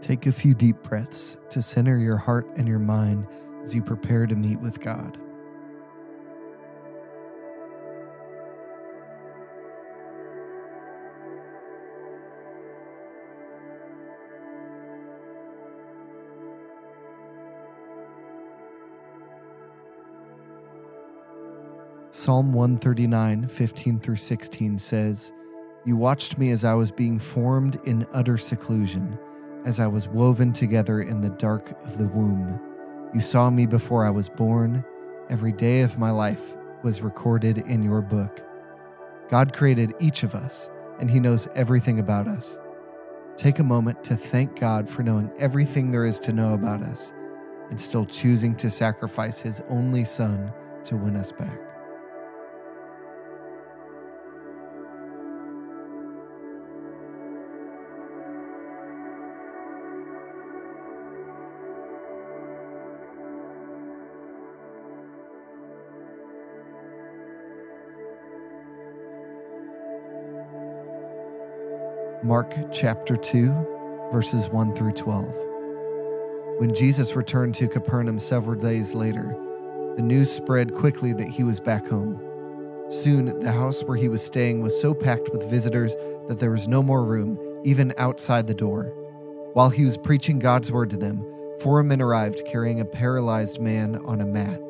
Take a few deep breaths to center your heart and your mind as you prepare to meet with God. Psalm 139, 15 through 16 says, You watched me as I was being formed in utter seclusion, as I was woven together in the dark of the womb. You saw me before I was born. Every day of my life was recorded in your book. God created each of us, and He knows everything about us. Take a moment to thank God for knowing everything there is to know about us and still choosing to sacrifice His only Son to win us back. Mark chapter 2, verses 1 through 12. When Jesus returned to Capernaum several days later, the news spread quickly that he was back home. Soon, the house where he was staying was so packed with visitors that there was no more room, even outside the door. While he was preaching God's word to them, four men arrived carrying a paralyzed man on a mat.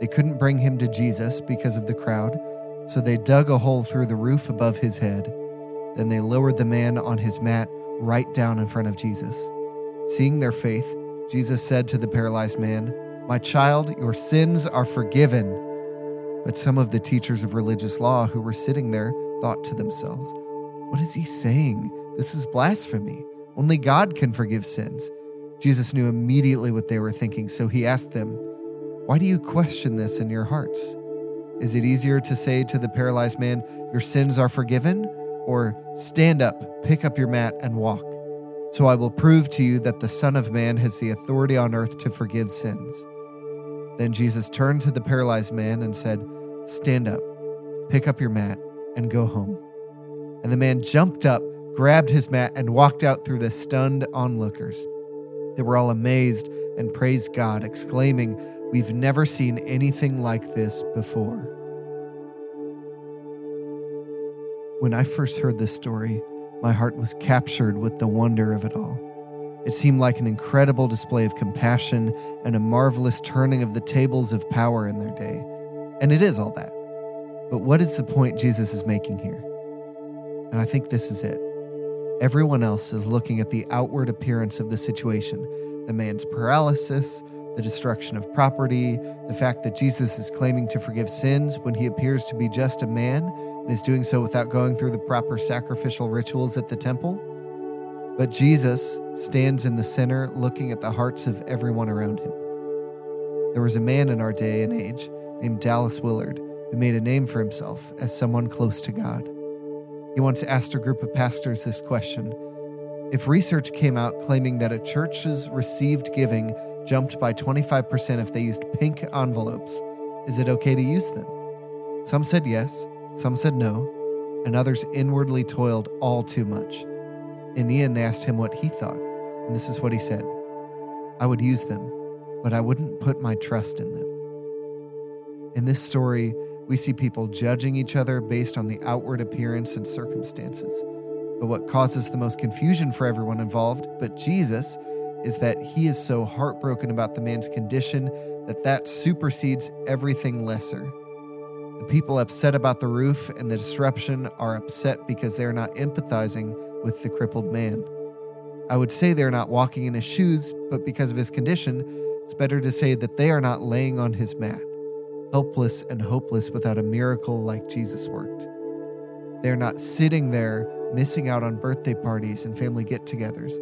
They couldn't bring him to Jesus because of the crowd, so they dug a hole through the roof above his head then they lowered the man on his mat right down in front of Jesus. Seeing their faith, Jesus said to the paralyzed man, My child, your sins are forgiven. But some of the teachers of religious law who were sitting there thought to themselves, What is he saying? This is blasphemy. Only God can forgive sins. Jesus knew immediately what they were thinking, so he asked them, Why do you question this in your hearts? Is it easier to say to the paralyzed man, Your sins are forgiven? Or stand up, pick up your mat, and walk. So I will prove to you that the Son of Man has the authority on earth to forgive sins. Then Jesus turned to the paralyzed man and said, Stand up, pick up your mat, and go home. And the man jumped up, grabbed his mat, and walked out through the stunned onlookers. They were all amazed and praised God, exclaiming, We've never seen anything like this before. When I first heard this story, my heart was captured with the wonder of it all. It seemed like an incredible display of compassion and a marvelous turning of the tables of power in their day. And it is all that. But what is the point Jesus is making here? And I think this is it. Everyone else is looking at the outward appearance of the situation the man's paralysis, the destruction of property, the fact that Jesus is claiming to forgive sins when he appears to be just a man is doing so without going through the proper sacrificial rituals at the temple. But Jesus stands in the center looking at the hearts of everyone around him. There was a man in our day and age named Dallas Willard who made a name for himself as someone close to God. He once asked a group of pastors this question If research came out claiming that a church's received giving jumped by 25% if they used pink envelopes, is it okay to use them? Some said yes, some said no, and others inwardly toiled all too much. In the end, they asked him what he thought, and this is what he said I would use them, but I wouldn't put my trust in them. In this story, we see people judging each other based on the outward appearance and circumstances. But what causes the most confusion for everyone involved, but Jesus, is that he is so heartbroken about the man's condition that that supersedes everything lesser. The people upset about the roof and the disruption are upset because they're not empathizing with the crippled man. I would say they're not walking in his shoes, but because of his condition, it's better to say that they are not laying on his mat, helpless and hopeless without a miracle like Jesus worked. They're not sitting there missing out on birthday parties and family get togethers.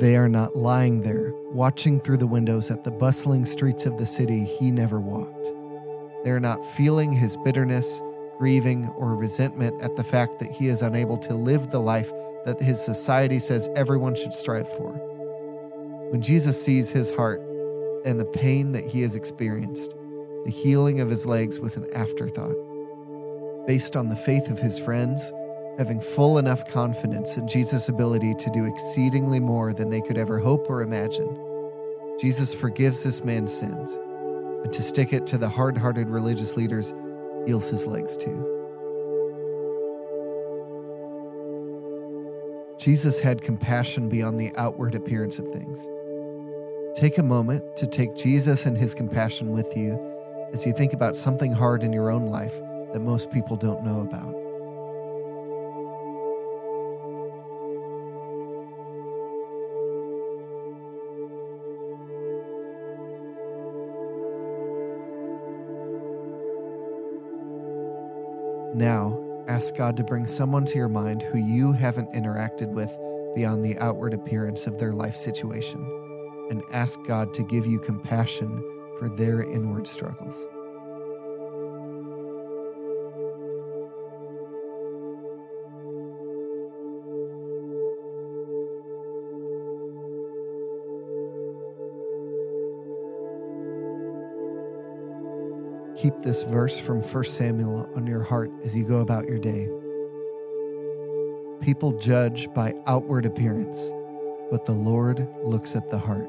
They are not lying there, watching through the windows at the bustling streets of the city he never walked. They are not feeling his bitterness, grieving, or resentment at the fact that he is unable to live the life that his society says everyone should strive for. When Jesus sees his heart and the pain that he has experienced, the healing of his legs was an afterthought. Based on the faith of his friends, having full enough confidence in Jesus' ability to do exceedingly more than they could ever hope or imagine. Jesus forgives this man's sins, and to stick it to the hard hearted religious leaders heals his legs too. Jesus had compassion beyond the outward appearance of things. Take a moment to take Jesus and his compassion with you as you think about something hard in your own life that most people don't know about. Now, ask God to bring someone to your mind who you haven't interacted with beyond the outward appearance of their life situation, and ask God to give you compassion for their inward struggles. Keep this verse from 1 Samuel on your heart as you go about your day. People judge by outward appearance, but the Lord looks at the heart.